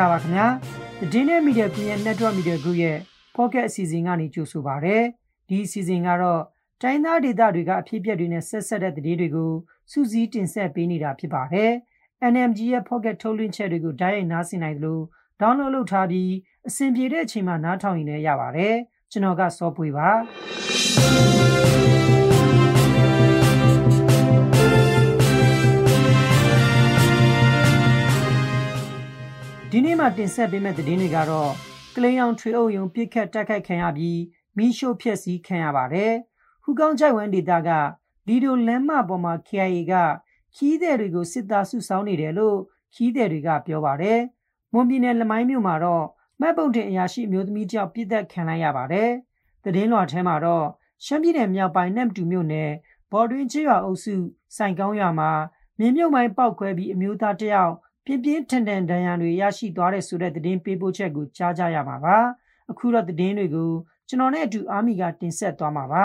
္ဂလာပါခင်ဗျာ။ The Daily Media Group ရဲ့ Network Media Group ရဲ့ Pocket အစီအစဉ်ကနေကြိုဆိုပါရစေ။ဒီအစီအစဉ်ကတော့တိုင်းသားဒေသတွေကအဖြစ်အပျက်တွေနဲ့ဆက်ဆက်တဲ့သတင်းတွေကိုစူးစီးတင်ဆက်ပေးနေတာဖြစ်ပါတယ်။ NMG ရဲ့ Pocket ထုတ်လွှင့်ချက်တွေကိုဓာတ်ရိုက်နားဆင်နိုင်သလို download လုပ်ထားပြီးအဆင်ပြေတဲ့အချိန်မှာနားထောင်ရင်လည်းရပါတယ်။ကျွန်တော်ကစောပွေပါ။ မှတင်ဆက်ပေးမယ့်သတင်းတွေကတော့ကလိန်အောင်ထွေအုပ်ယုံပြစ်ခတ်တိုက်ခိုက်ခံရပြီးမိရှို့ဖျက်ဆီးခံရပါတယ်။ဟူကောင်းကြိုက်ဝမ်ဒေတာကလီဒိုလမ်းမပေါ်မှာ KIA ကခီးသည်တွေကိုစစ်သားစုဆောင်းနေတယ်လို့ခီးသည်တွေကပြောပါတယ်။မွန်ပြည်နယ်လမိုင်းမြို့မှာတော့မတ်ပုတ်တင်အရာရှိအမျိုးသမီးတယောက်ပြစ်ဒဏ်ခံလိုက်ရပါတယ်။သတင်းလွှာထဲမှာတော့ရှမ်းပြည်နယ်မြောက်ပိုင်းနမ်တူမြို့နယ်ဘော်တွင်ချေရွာအုပ်စုစိုင်ကောင်းရွာမှာမြင်းမြုပ်မိုင်းပောက်ခွဲပြီးအမျိုးသားတယောက် ပြင်းပြင်းထန်ထန်ဒဏ်ရာတွေရရှိသွားတဲ့ဆိုတဲ့သတင်းပေးပို့ချက်ကိုကြားကြရမှာပါ။အခုတော့သတင်းတွေကိုကျွန်တော်နဲ့အတူအာမီကတင်ဆက်သွားမှာပါ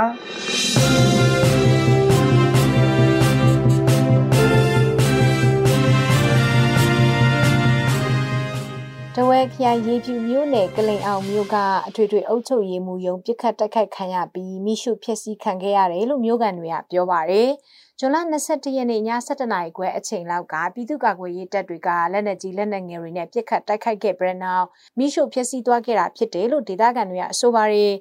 တဝဲခရိုင်ရေဖြူမြို့နယ်ကလိန်အောင်မြို့ကအထွေထွေအုပ်ချုပ်ရေးမှူးရုံးပြစ်ခတ်တိုက်ခိုက်ခံရပြီးမိရှုဖျက်ဆီးခံခဲ့ရတယ်လို့မြို့ကန်တွေကပြောပါတယ်။ ဇွန်လ22ရက်နေ့ည7:00နာရီခွဲအချိန်လောက်ကပြည်သူ့ကာကွယ်ရေးတပ်တွေကလက်နက်ကြီးလက်နက်ငယ်တွေနဲ့ပစ်ခတ်တိုက်ခိုက်ခဲ့ပြီးနောက်မိရှုဖျက်ဆီးသွားခဲ့တာဖြစ်တယ်လို့ဒေသခံတွေကအဆိုပါတယ်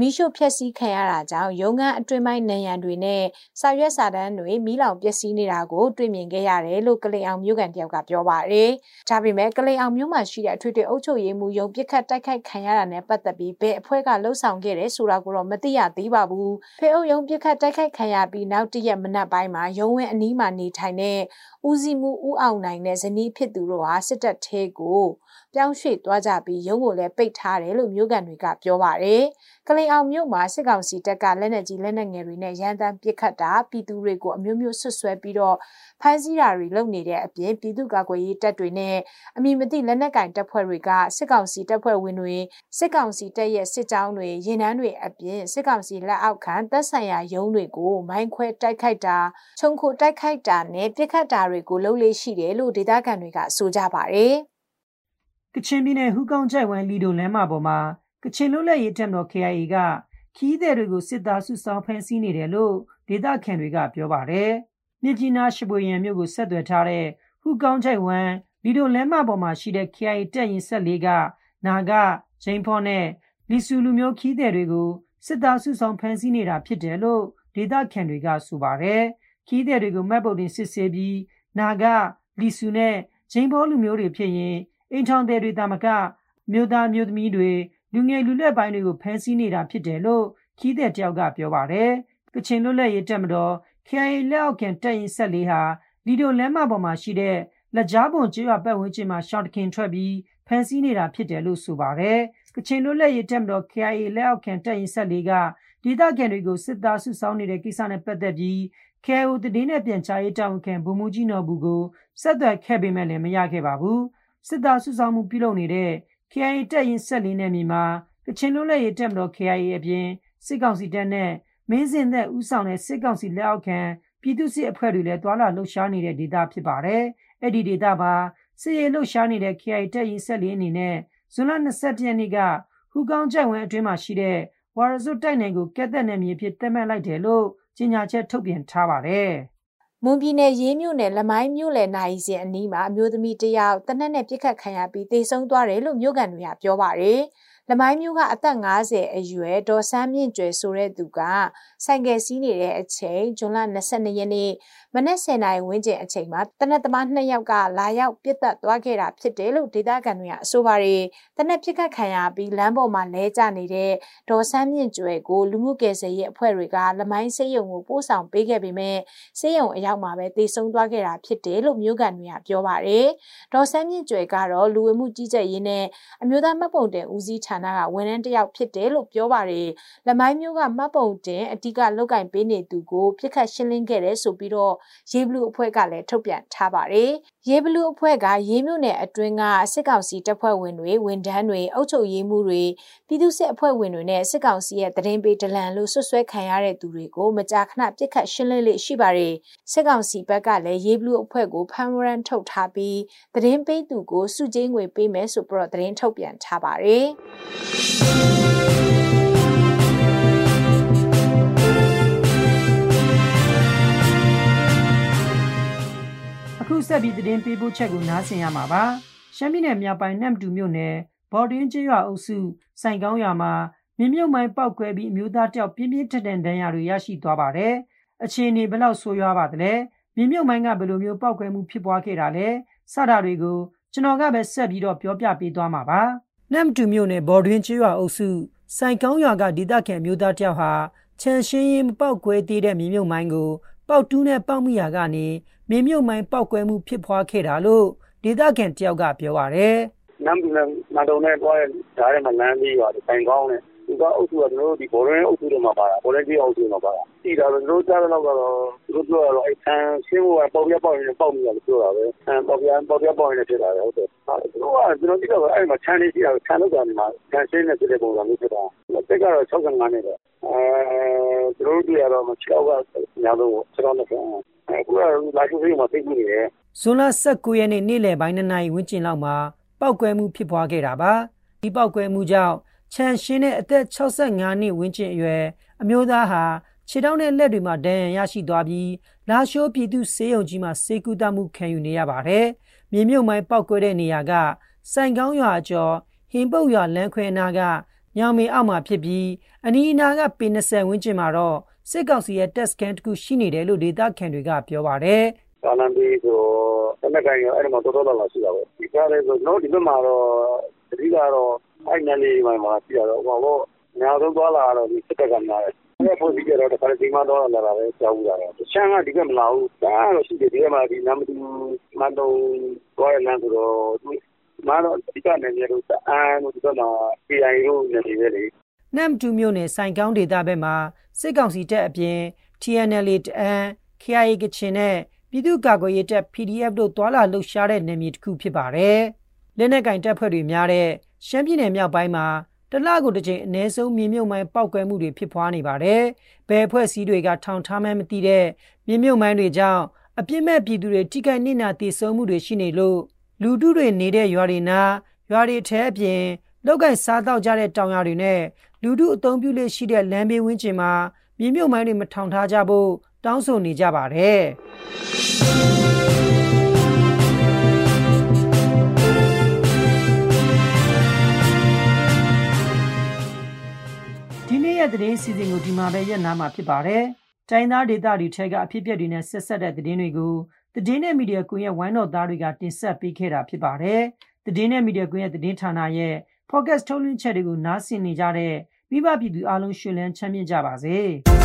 မိရှုဖျက်ဆီးခံရတာကြောင့်ရုံးခန်းအတွင်းပိုင်းနံရံတွေနဲ့စာရွက်စာတမ်းတွေမိလောင်ပျက်စီးနေတာကိုတွေ့မြင်ခဲ့ရတယ်လို့ကလိန်အောင်မြို့ကန်တယောက်ကပြောပါတယ်ဒါပေမဲ့ကလိန်အောင်မြို့မှာရှိတဲ့အထွေထွေအုပ်ချုပ်ရေးမှူးရုံးပစ်ခတ်တိုက်ခိုက်ခံရတာနဲ့ပတ်သက်ပြီးဘယ်အဖွဲ့ကလှုပ်ဆောင်ခဲ့တယ်ဆိုတာကိုတော့မသိရသေးပါဘူးဖေအုပ်ရုံးပစ်ခတ်တိုက်ခိုက်ခံရပြီးနောက်တရက်မနက်ပိုင်းမှာရုံးဝင်းအနီးမှာနေထိုင်တဲ့ဦးစီးမှုဦးအောင်နိုင်နဲ့ဇနီးဖြစ်သူတို့ဟာစစ်တပ်ထဲကိုပြောင်းရွှေ့သွားကြပြီးရုံးကိုလည်းပိတ်ထားတယ်လို့မြို့ကန်တွေကပြောပါတယ်။ကလိန်အောင်မြို့မှာစစ်ကောင်စီတပ်ကလက်နက်ကြီးလက်နက်ငယ်တွေနဲ့ရန်တမ်းပစ်ခတ်တာပြည်သူတွေကိုအမျိုးမျိုးဆွဆွဲပြီးတော့ဖမ်းဆီးတာတွေလုပ်နေတဲ့အပြင်ပြည်သူ့ကာကွယ်ရေးတပ်တွေနဲ့အမည်မသိလက်နက်ကင်တပ်ဖွဲ့တွေကစစ်ကောင်စီတပ်ဖွဲ့ဝင်တွေစစ်ကောင်စီတပ်ရဲ့စစ်ကြောင်းတွေရင်နှန်းတွေအပြင်စစ်ကောင်စီလက်အောက်ခံတပ်ဆိုင်ရာရုံးတွေကိုမိုင်းခွဲတိုက်ခိုက်တာခြုံခိုတိုက်ခိုက်တာနဲ့ပြစ်ခတ်တာတွေကိုလုပ်လေးရှိတယ်လို့ဒေသခံတွေကဆိုကြပါတယ်။ကချင်ပြည်နယ်ဟူကောင်းကျိုက်ဝမ်လီဒိုလမ်းမပေါ်မှာ ကချင်လူလက်ရေးတပ်တော် KIA ကခီးသည်တွေကိုစစ်သားစုဆောင်းဖမ်းဆီးနေတယ်လို့ဒေသခံတွေကပြောပါတယ်။မြစ်ကြီးနားရှိပွေရန်မြို့ကိုဆက်သွယ်ထားတဲ့ဟူကောင်းချိုက်ဝမ်လီဒိုလမ်းမပေါ်မှာရှိတဲ့ KI တက်ရင်ဆက်လေးကနာဂဂျိန်ဖောနဲ့လီဆူလူမျိုးခီးတဲ့တွေကိုစစ်သားစုဆောင်ဖမ်းဆီးနေတာဖြစ်တယ်လို့ဒေသခံတွေကဆိုပါတယ်ခီးတဲ့တွေကိုမတ်ပုတ်တင်စစ်ဆေးပြီးနာဂလီဆူနဲ့ဂျိန်ဖောလူမျိုးတွေဖြစ်ရင်အိမ်ထောင်တဲ့တွေတာမကမြို့သားမြို့သမီးတွေ လူငယ်လူလက်ပိုင်းတွေကိုဖမ်းဆီးနေတာဖြစ်တယ်လို့ခီးတဲ့တယောက်ကပြောပါတယ်ကချင်လွတ်လပ်ရေးတပ်မတော် KIA လက်အောက်ခံတပ်ရင်းဆက်လေးဟာလီဒိုလမ်းမပေါ်မှာရှိတဲ့လက်ကြားပွန်ကျွော်ပတ်ဝန်းကျင်မှာရှောင်းတခင်ထွက်ပြီးဖမ်းဆီးနေတာဖြစ်တယ်လို့ဆိုပါတယ်။ကချင်လွတ်လပ်ရေးတပ်မတော် KIA လက်အောက်ခံတပ်ရင်းဆက်လေးကဒေသခံတွေကိုစစ်သားစုဆောင်းနေတဲ့ကိစ္စနဲ့ပတ်သက်ပြီး KIO တည်င်းနဲ့ပြန်ချရေးတောင်းခံဗိုလ်မှူးကြီးနော်ဘူးကိုဆက်သွယ်ခဲ့ပေမဲ့လည်းမရခဲ့ပါဘူး။စစ်သားစုဆောင်းမှုပြုလုပ်နေတဲ့ KIA တပ်ရင်းဆက်လေးနဲ့မြန်မာကချင်လွတ်လပ်ရေးတပ်မတော် KIA အပြင်စစ်ကောင်စီတပ်နဲ့မင်းစင်သက်ဦးဆောင်တဲ့စစ်ကောင်စီလက်အောက်ခံပြည်သူ့စစ်အဖွဲ့တွေလည်းတွာလာလှုပ်ရှားနေတဲ့ဒေသဖြစ်ပါတယ်။အဲ့ဒီဒေသမှာစစ်ရေးလှုပ်ရှားနေတဲ့ KI တပ်ရင်းဆက်လေးအနေနဲ့ဇွန်လ22ရက်နေ့ကဟူကောင်းကျိုင်ဝမ်အတွင်းမှာရှိတဲ့ဝါရဇွတ်တိုက်နယ်ကိုကက်သက်နယ်မြေဖြစ်သတ်မှတ်လိုက်တယ်လို့ကြေညာချက်ထုတ်ပြန်ထားပါတယ်။ မွန်ပြည်နယ်ရေးမြို့နယ်လမိုင်းမြို့လယ်နိုင်စင်အနီးမှာအမျိုးသမီးတယောက်တနက်နဲ့ပြစ်ခတ်ခံရပြီးတေဆုံးသွားတယ်လို့မြို့ကန်တွေကပြောပါတယ်။လမိုင်းမျိုးကအသက်50အရွယ်ဒေါ်ဆန်းမြင့်ကျွယ်ဆိုတဲ့သူကဆိုင်ကယ်စီးနေတဲ့အချိန်ဇွန်လ22ရက်နေ့ မနက်10:00နာရီဝန်းကျင်အချိန်မှာတနက်သမား2ယောက်ကလာရောက်ပြစ်တက်သွားခဲ့တာဖြစ်တယ်လို့ဒေသခံတွေကအဆိုပါတယ်။တနက်ပြစ်ခတ်ခံရပြီးလမ်းပေါ်မှာလဲကျနေတဲ့ဒေါ်ဆန်းမြင့်ကျွယ်ကိုလူမှုကယ်ဆယ်ရေးအဖွဲ့တွေကလမိုင်းစေယုံကိုပို့ဆောင်ပေးခဲ့ပေမဲ့စေယုံအရောက်မှာပဲတေဆုံးသွားခဲ့တာဖြစ်တယ်လို့မြို့ကန်တွေကပြောပါတယ်။ဒေါ်ဆန်းမြင့်ကျွယ်ကတော့လူဝင်မှုကြီးကြပ်ရေးနဲ့အမျိုးသားမှတ်ပုံတင်ဦးစီးဌာဌာနကဝန်ထမ်းတစ်ယောက်ဖြစ်တယ်လို့ပြောပါတယ်။လမိုင်းမျိုးကမှတ်ပုံတင်အဓိကလောက်ကင်ပေးနေသူကိုပြစ်ခတ်ရှင်းလင်းခဲ့တယ်ဆိုပြီးတော့ရေးဘလူးအဖွဲ့ကလည်းထုတ်ပြန်ထားပါတယ်။ရေးဘလူးအဖွဲ့ကရေးမြို့နယ်အတွင်းကစစ်ကောင်စီတပ်ဖွဲ့ဝင်တွေဝန်ထမ်းတွေအုပ်ချုပ်ရေးမှုတွေပြည်သူစစ်အဖွဲ့ဝင်တွေနဲ့စစ်ကောင်စီရဲ့တရင်ပေးဒလန်လို့ဆွဆွဲခံရတဲ့သူတွေကိုမကြာခဏပြစ်ခတ်ရှင်းလင်းလေးရှိပါတယ်။စစ်ကောင်စီဘက်ကလည်းရေးဘလူးအဖွဲ့ကိုဖမ်းဝရန်ထုတ်ထားပြီးတရင်ပေးသူကိုစုချင်းငွေပေးမယ်ဆိုပြီးတော့တရင်ထုတ်ပြန်ထားပါတယ်။ ဆက်ပြီးသတင်းပေးပို့ချက်ကိုနားဆင်ရမှာပါ။ရှမ်းပြည်နယ်မြောက်ပိုင်းနမ်တူမြို့နယ်ဘော်ဒင်းကျေးရွာအုပ်စုစိုင်ကောင်းရွာမှာမြင်းမြုပ်မိုင်းပောက်ကွဲပြီးအမျိုးသားတယောက်ပြင်းပြင်းထန်ထန်ဒဏ်ရာတွေရရှိသွားပါတယ်။အခြေအနေဘယ်လောက်ဆိုးရွားပါသလဲ။မြင်းမြုပ်မိုင်းကဘယ်လိုမျိုးပောက်ကွဲမှုဖြစ်ပွားခဲ့တာလဲ။စတာတွေကိုကျွန်တော်ကပဲဆက်ပြီးတော့ပြောပြပေးသွားမှာပါ။နမ်တူမြို့နယ်ဘော်ဒင်းကျေးရွာအုပ်စုစိုင်ကောင်းရွာကဒေသခံမျိုးသားတယောက်ဟာချန်ရှင်းရင်မပောက်ကွဲသေးတဲ့မြင်းမြုပ်မိုင်းကို ပေါက်တူးနဲ့ပေါက်မိရာကနေမြင်းမြုပ်မိုင်းပောက်ကွဲမှုဖြစ်ပွားခဲ့တာလို့ဒေသခံတယောက်ကပြောပါရယ်နမ်ဘူးနဲ့မန်တုံနဲ့တွားတဲ့ဓာတ်ထဲမှာလမ်းပြီးပါတိုင်ကောင်းနဲ့ သူကအုပ်စုကကျွန်တော်တို့ဒီဘော်ရင်းအုပ်စုတွေမှာပါတာဘော်ရင်းကြီးအုပ်စုမှာပါတာဒီဒါဆိုတို့ကြားတဲ့လောက်ကတော့သူတို့ပြောတော့အဲဆန်ရှင်းဖို့ကပေါက်ပြပေါက်နေပေါက်နေတယ်လို့ပြောတာပဲအဲပေါက်ပြပေါက်ပြပေါက်နေဖြစ်တာလေဟုတ်တယ်သူတို့ကကျွန်တော်ကြည့်တော့အဲ့မှာခြံလေးရှိတာခြံလောက်ကနေမှာခြံရှင်းနေတဲ့ပုံစံမျိုးဖြစ်တာတက်ကတော့65နဲ့ပဲအဲသူတို့တွေကတော့6ကညာတော့6တော့နဲ့အခုကလာရှိသေးမှသိနေတယ်ဇွန်လ19ရက်နေ့နေ့လယ်ပိုင်း2နာရီဝန်းကျင်လောက်မှာပောက်ကွဲမှုဖြစ်ပွားခဲ့တာပါဒီပောက်ကွဲမှုကြောင့် ချန်ရှင်းတဲ့အသက်65နှစ်ဝန်းကျင်အရွယ်အမျိုးသားဟာခြေထောက်နဲ့လက်တွေမှာဒဏ်ရာရရှိသွားပြီးလာရှိုးပြည်သူစေယုံကြီးမှာစေကူတမှုခံယူနေရပါတယ်။မြေမြုပ်မိုင်းပောက်ကွဲတဲ့နေရာကစိုင်ကောင်းရွာအကျော်ဟင်ပုတ်ရွာလမ်းခွဲနာကညောင်မေအောက်မှာဖြစ်ပြီးအနီးအနားကပေ20ဝန်းကျင်မှာတော့စစ်ကောင်စီရဲ့တက်စကန်တခုရှိနေတယ်လို့ဒေသခံတွေကပြောပါတယ်။ကာလန်ဘီဆိုတနက်ကန်ရောအဲ့မှာတော်တော်လာရှိတာပဲ။ဒီကားလေးဆိုတော့ဒီဘက်မှာတော့အဓိကတော့ အဲ့ညနေမှမှာပြရတော့ဟောတော့ညာဆုံးသွားလာတော့ဒီစစ်တပ်ကများတယ်အဲ့ဖို့ဒီကြတော့တခါဒီမှာတော့လာတာပဲကြောက်ဘူးလားတချမ်းကဒီကမလာဘူးဒါတော့ရှိတယ်ဒီမှာဒီနမ်တူမန်တုံသွားရလမ်းဆိုတော့မာတော့ဒီကနေရလို့အန်တို့ဒီကမှာ PI တို့နေနေလေနမ်တူမျိုးနဲ့စိုင်ကောင်းဒေတာဘက်မှာစစ်ကောင်စီတပ်အပြင် TNL တအန် KIA ကချင်နဲ့ပြည်သူ့ကာကွယ်ရေးတပ် PDF တို့တွာလာလှုပ်ရှားတဲ့နေမြေတစ်ခုဖြစ်ပါတယ်။လက်နက်ကင်တပ်ဖွဲ့တွေများတဲ့ ရှမ်းပြည်နယ်မြောက်ပိုင်းမှာတလကိုတစ်ကြိမ်အ ਨੇ ဆုံးမြေမြုပ်မိုင်းပောက်ကွဲမှုတွေဖြစ်ပွားနေပါတယ်။ဘယ်အဖွဲ့အစည်းတွေကထောင်ထားမှန်းမသိတဲ့မြေမြုပ်မိုင်းတွေကြောင့်အပြစ်မဲ့ပြည်သူတွေထိခိုက်နစ်နာတည်ဆုံမှုတွေရှိနေလို့လူထုတွေနေတဲ့ရွာတွေနာရွာတွေထဲအပြင်လောက်ကင်စားတော့ကြတဲ့တောင်ယာတွေနဲ့လူထုအုံပြုလေးရှိတဲ့လမ်းဘေးဝန်းကျင်မှာမြေမြုပ်မိုင်းတွေမထောင်ထားကြဖို့တောင်းဆိုနေကြပါတယ်။ သတင်းစီစဉ်ကိုဒီမှာပဲရပ်နားမှာဖြစ်ပါတယ်။တိုင်းသားဒေသတွေထဲကအဖြစ်အပျက်တွေနဲ့ဆက်ဆက်တဲ့သတင်းတွေကိုသတင်းနဲ့မီဒီယာကွန်ရဲ့ဝိုင်းတော်သားတွေကတင်ဆက်ပေးခဲ့တာဖြစ်ပါတယ်။သတင်းနဲ့မီဒီယာကွန်ရဲ့သတင်းဌာနရဲ့ podcast ထုတ်လွှင့်ချက်တွေကိုနားဆင်နေကြတဲ့မိဘပြည်သူအားလုံးရှင်လန်းချမ်းမြေ့ကြပါစေ။